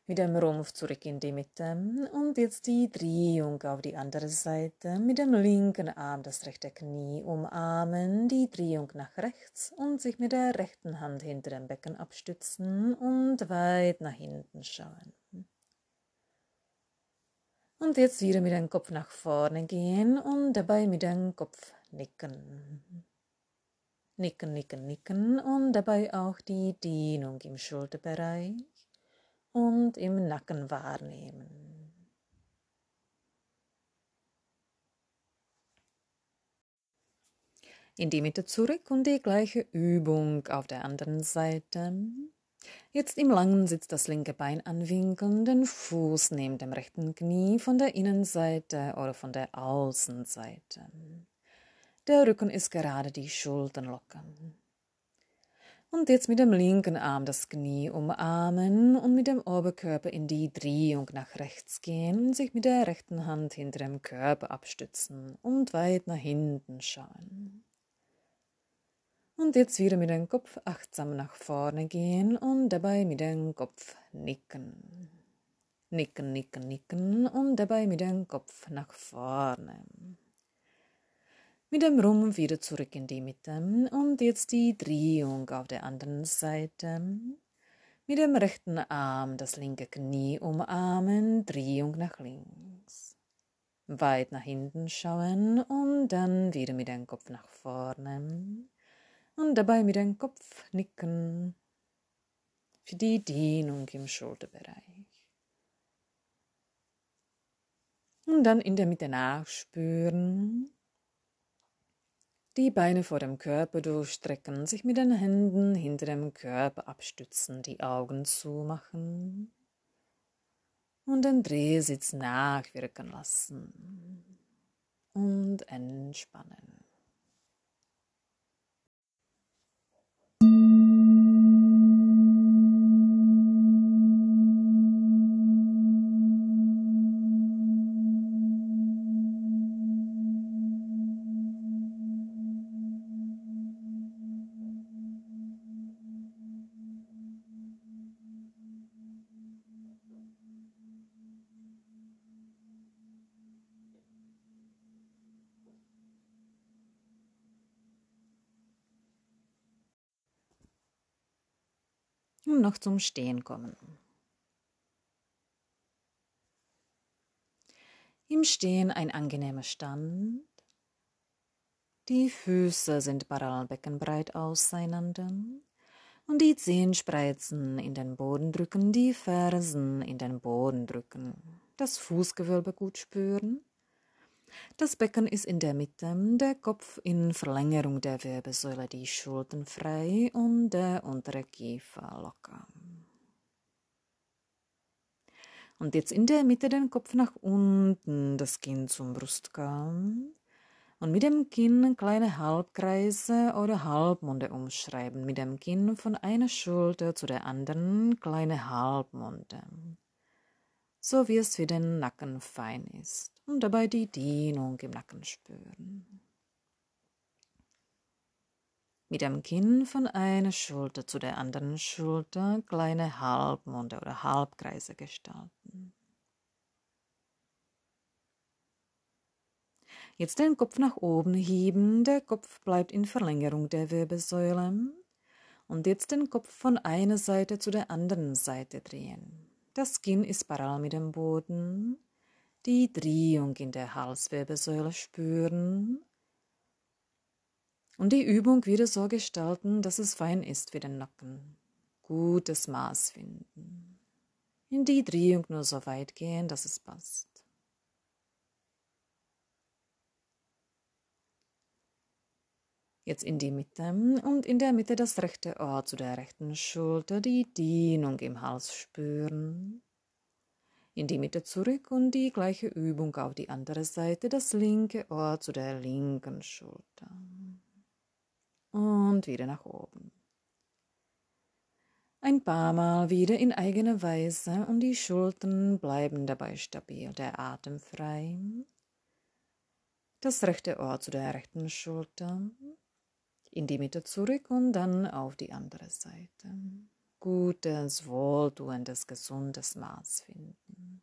Mit dem Rumpf zurück in die Mitte und jetzt die Drehung auf die andere Seite. Mit dem linken Arm das rechte Knie umarmen, die Drehung nach rechts und sich mit der rechten Hand hinter dem Becken abstützen und weit nach hinten schauen. Und jetzt wieder mit dem Kopf nach vorne gehen und dabei mit dem Kopf nicken. Nicken, nicken, nicken und dabei auch die Dehnung im Schulterbereich und im Nacken wahrnehmen. In die Mitte zurück und die gleiche Übung auf der anderen Seite. Jetzt im langen Sitz das linke Bein anwinkeln, den Fuß neben dem rechten Knie von der Innenseite oder von der Außenseite. Der Rücken ist gerade, die Schultern lockern. Und jetzt mit dem linken Arm das Knie umarmen und mit dem Oberkörper in die Drehung nach rechts gehen sich mit der rechten Hand hinter dem Körper abstützen und weit nach hinten schauen. Und jetzt wieder mit dem Kopf achtsam nach vorne gehen und dabei mit dem Kopf nicken. Nicken, nicken, nicken und dabei mit dem Kopf nach vorne. Mit dem Rumpf wieder zurück in die Mitte und jetzt die Drehung auf der anderen Seite. Mit dem rechten Arm das linke Knie umarmen, Drehung nach links. Weit nach hinten schauen und dann wieder mit dem Kopf nach vorne und dabei mit dem Kopf nicken für die Dehnung im Schulterbereich. Und dann in der Mitte nachspüren, die Beine vor dem Körper durchstrecken, sich mit den Händen hinter dem Körper abstützen, die Augen zumachen und den Drehsitz nachwirken lassen und entspannen. Noch zum Stehen kommen. Im Stehen ein angenehmer Stand. Die Füße sind parallelbeckenbreit auseinander und die Zehenspreizen in den Boden drücken, die Fersen in den Boden drücken, das Fußgewölbe gut spüren das Becken ist in der Mitte, der Kopf in Verlängerung der Wirbelsäule, die Schultern frei und der untere Kiefer locker. Und jetzt in der Mitte den Kopf nach unten, das Kinn zum Brustkorb. Und mit dem Kinn kleine Halbkreise oder Halbmonde umschreiben. Mit dem Kinn von einer Schulter zu der anderen kleine Halbmonde so wie es für den Nacken fein ist und dabei die Dehnung im Nacken spüren. Mit dem Kinn von einer Schulter zu der anderen Schulter kleine Halbmonde oder Halbkreise gestalten. Jetzt den Kopf nach oben heben, der Kopf bleibt in Verlängerung der Wirbelsäule. Und jetzt den Kopf von einer Seite zu der anderen Seite drehen. Das Kinn ist parallel mit dem Boden. Die Drehung in der Halswirbelsäule spüren. Und die Übung wieder so gestalten, dass es fein ist für den Nacken. Gutes Maß finden. In die Drehung nur so weit gehen, dass es passt. Jetzt in die Mitte und in der Mitte das rechte Ohr zu der rechten Schulter, die Dehnung im Hals spüren. In die Mitte zurück und die gleiche Übung auf die andere Seite, das linke Ohr zu der linken Schulter. Und wieder nach oben. Ein paar Mal wieder in eigener Weise und die Schultern bleiben dabei stabil, der Atem frei. Das rechte Ohr zu der rechten Schulter, in die Mitte zurück und dann auf die andere Seite. Gutes, wohltuendes, gesundes Maß finden.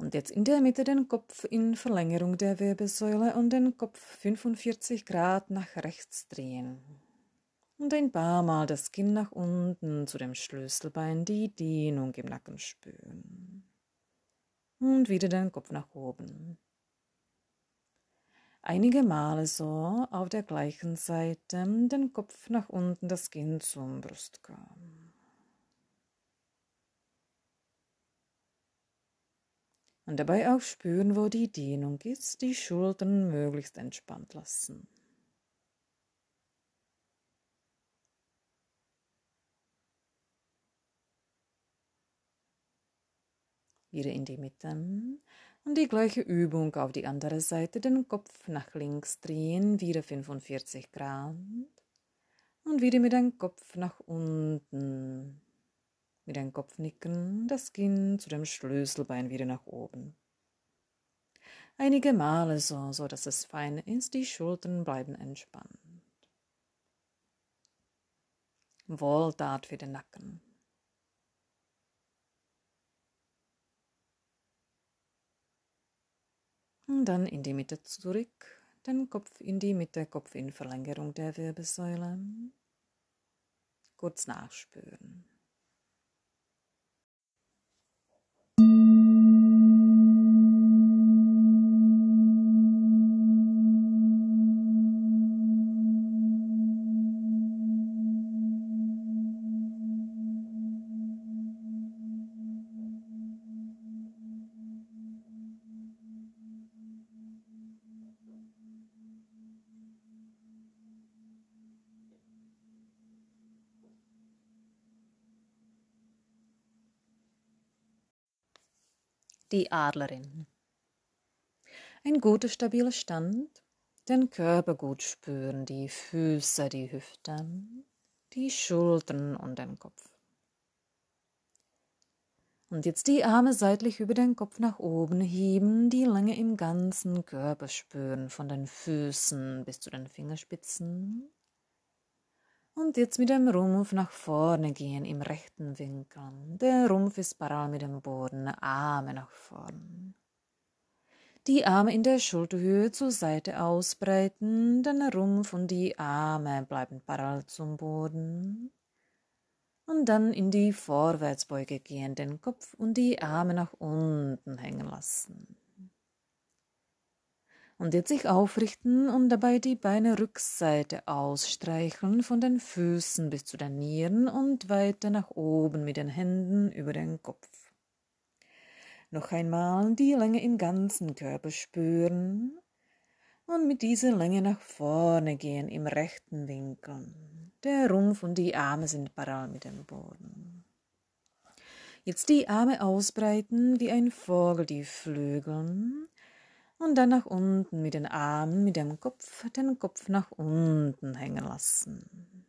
Und jetzt in der Mitte den Kopf in Verlängerung der Wirbelsäule und den Kopf 45 Grad nach rechts drehen. Und ein paar Mal das Kinn nach unten zu dem Schlüsselbein, die Dehnung im Nacken spüren und wieder den Kopf nach oben. Einige Male so auf der gleichen Seite den Kopf nach unten, das Kinn zum Brustkorb. Und dabei auch spüren, wo die Dehnung ist, die Schultern möglichst entspannt lassen. Wieder in die Mitte und die gleiche Übung auf die andere Seite, den Kopf nach links drehen, wieder 45 Grad und wieder mit dem Kopf nach unten mit dem Kopf nicken, das Kinn zu dem Schlüsselbein wieder nach oben. Einige Male so, so dass es fein ist, die Schultern bleiben entspannt. Wohltat für den Nacken. Dann in die Mitte zurück, den Kopf in die Mitte, Kopf in Verlängerung der Wirbelsäule. Kurz nachspüren. Die Adlerin. Ein guter, stabiler Stand, den Körper gut spüren, die Füße, die Hüften, die Schultern und den Kopf. Und jetzt die Arme seitlich über den Kopf nach oben heben, die Länge im ganzen Körper spüren, von den Füßen bis zu den Fingerspitzen und jetzt mit dem Rumpf nach vorne gehen im rechten Winkel. Der Rumpf ist parallel mit dem Boden, Arme nach vorn. Die Arme in der Schulterhöhe zur Seite ausbreiten, der Rumpf und die Arme bleiben parallel zum Boden. Und dann in die Vorwärtsbeuge gehen, den Kopf und die Arme nach unten hängen lassen und jetzt sich aufrichten und dabei die Beine Rückseite ausstreicheln von den Füßen bis zu den Nieren und weiter nach oben mit den Händen über den Kopf. Noch einmal die Länge im ganzen Körper spüren und mit dieser Länge nach vorne gehen im rechten Winkel. Der Rumpf und die Arme sind parallel mit dem Boden. Jetzt die Arme ausbreiten wie ein Vogel die Flügeln und dann nach unten mit den Armen, mit dem Kopf, den Kopf nach unten hängen lassen.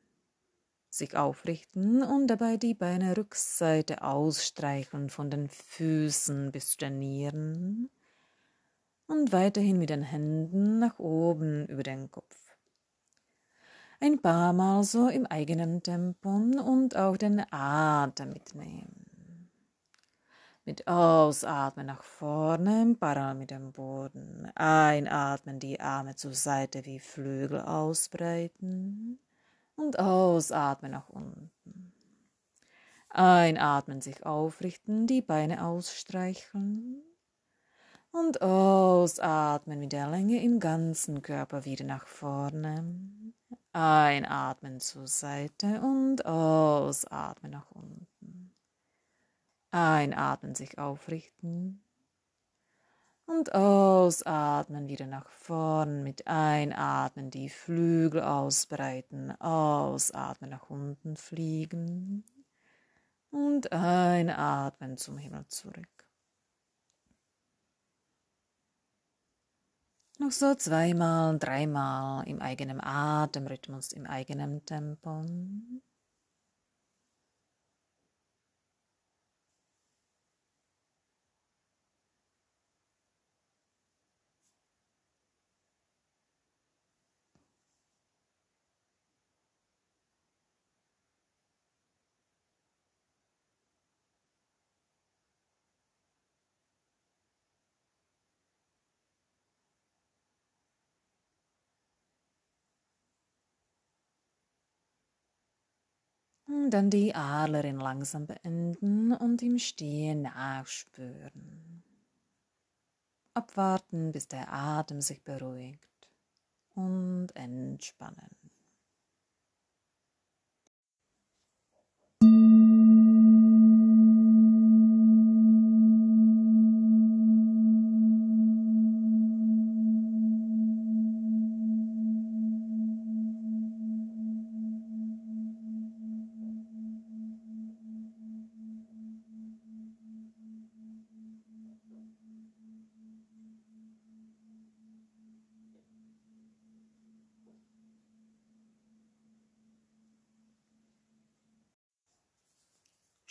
Sich aufrichten und dabei die Beine Rückseite ausstreicheln von den Füßen bis zu den Nieren und weiterhin mit den Händen nach oben über den Kopf. Ein paar Mal so im eigenen Tempo und auch den Atem mitnehmen. Mit Ausatmen nach vorne, parallel mit dem Boden. Einatmen, die Arme zur Seite wie Flügel ausbreiten. Und ausatmen nach unten. Einatmen, sich aufrichten, die Beine ausstreicheln. Und ausatmen mit der Länge im ganzen Körper wieder nach vorne. Einatmen zur Seite und ausatmen nach unten. Einatmen, sich aufrichten. Und ausatmen wieder nach vorn. Mit Einatmen die Flügel ausbreiten. Ausatmen nach unten fliegen. Und einatmen zum Himmel zurück. Noch so zweimal, dreimal im eigenen Atemrhythmus, im eigenen Tempo. Dann die Adlerin langsam beenden und im Stehen nachspüren. Abwarten, bis der Atem sich beruhigt und entspannen.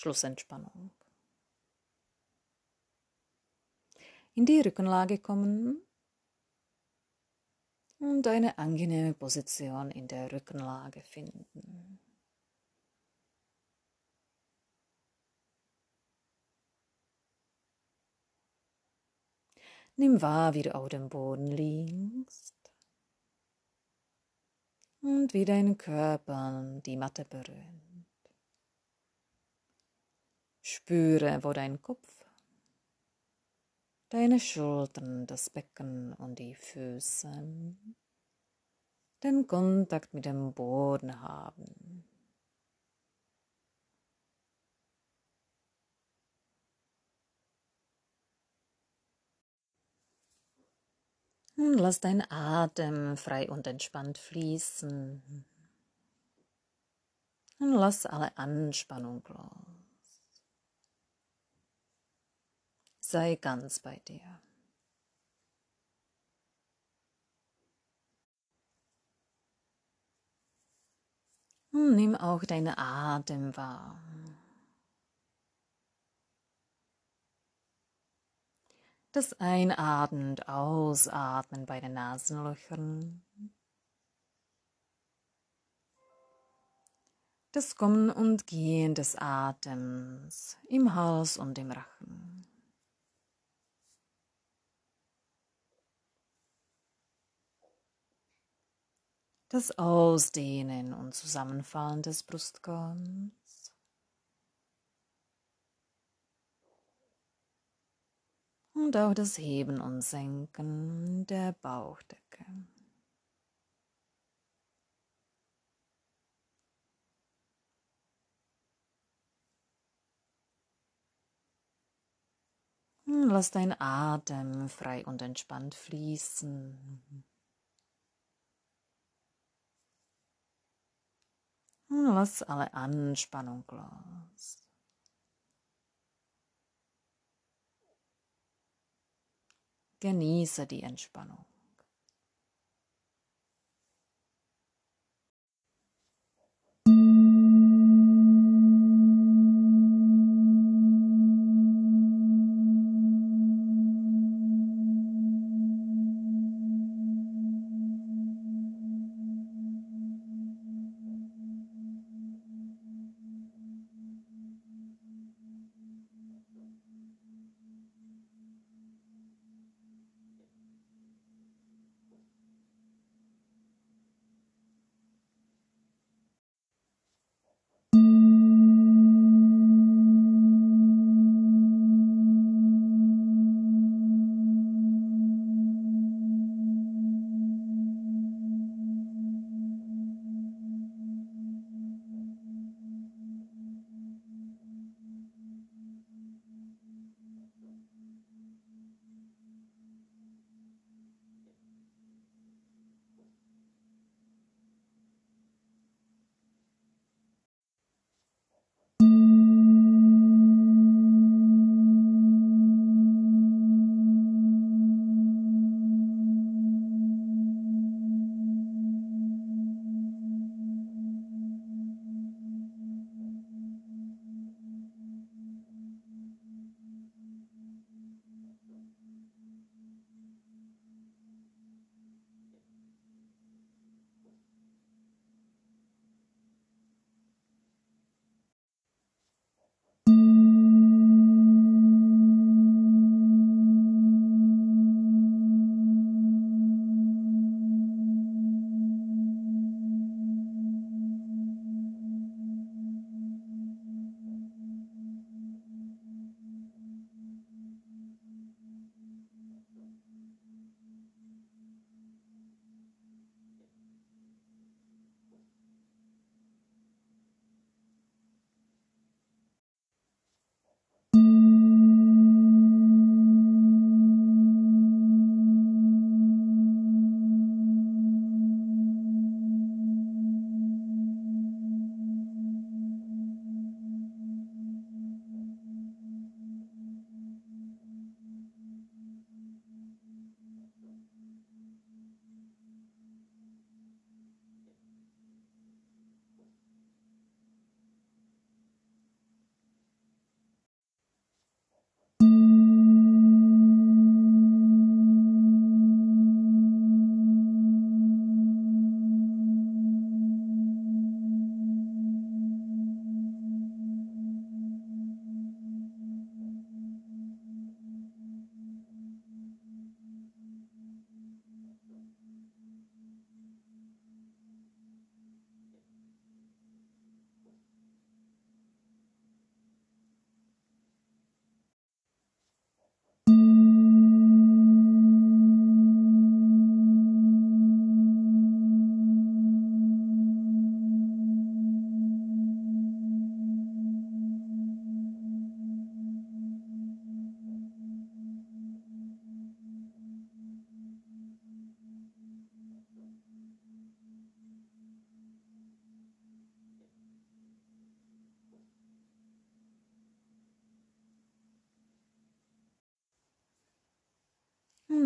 Schlussentspannung. In die Rückenlage kommen und eine angenehme Position in der Rückenlage finden. Nimm wahr, wie du auf dem Boden liegst und wie dein Körper die Matte berührt. Spüre, wo dein Kopf, deine Schultern, das Becken und die Füße den Kontakt mit dem Boden haben. Und lass deinen Atem frei und entspannt fließen. Und lass alle Anspannung los. Sei ganz bei dir. Und nimm auch deinen Atem wahr. Das Einatmen und Ausatmen bei den Nasenlöchern. Das Kommen und Gehen des Atems im Hals und im Rachen. Das Ausdehnen und Zusammenfallen des Brustkorbs. und auch das Heben und Senken der Bauchdecke. Lass dein Atem frei und entspannt fließen. Lass alle Anspannung los. Genieße die Entspannung.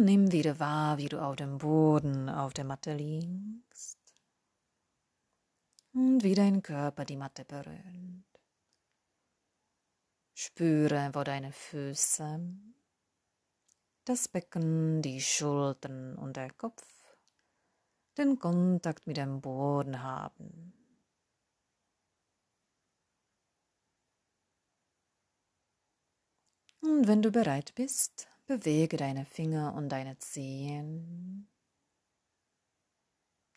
Nimm wieder wahr, wie du auf dem Boden auf der Matte liegst und wie dein Körper die Matte berührt. Spüre, wo deine Füße, das Becken, die Schultern und der Kopf den Kontakt mit dem Boden haben. Und wenn du bereit bist, bewege deine Finger und deine Zehen.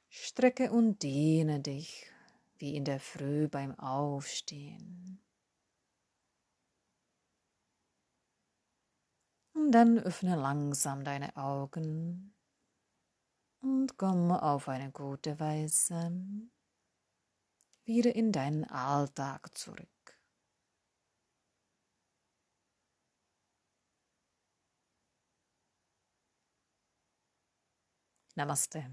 Strecke und dehne dich wie in der Früh beim Aufstehen. Und dann öffne langsam deine Augen und komme auf eine gute Weise wieder in deinen Alltag zurück. Namaste.